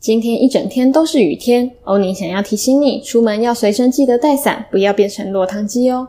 今天一整天都是雨天欧尼想要提醒你出门要随身记得带伞不要变成落汤鸡哦。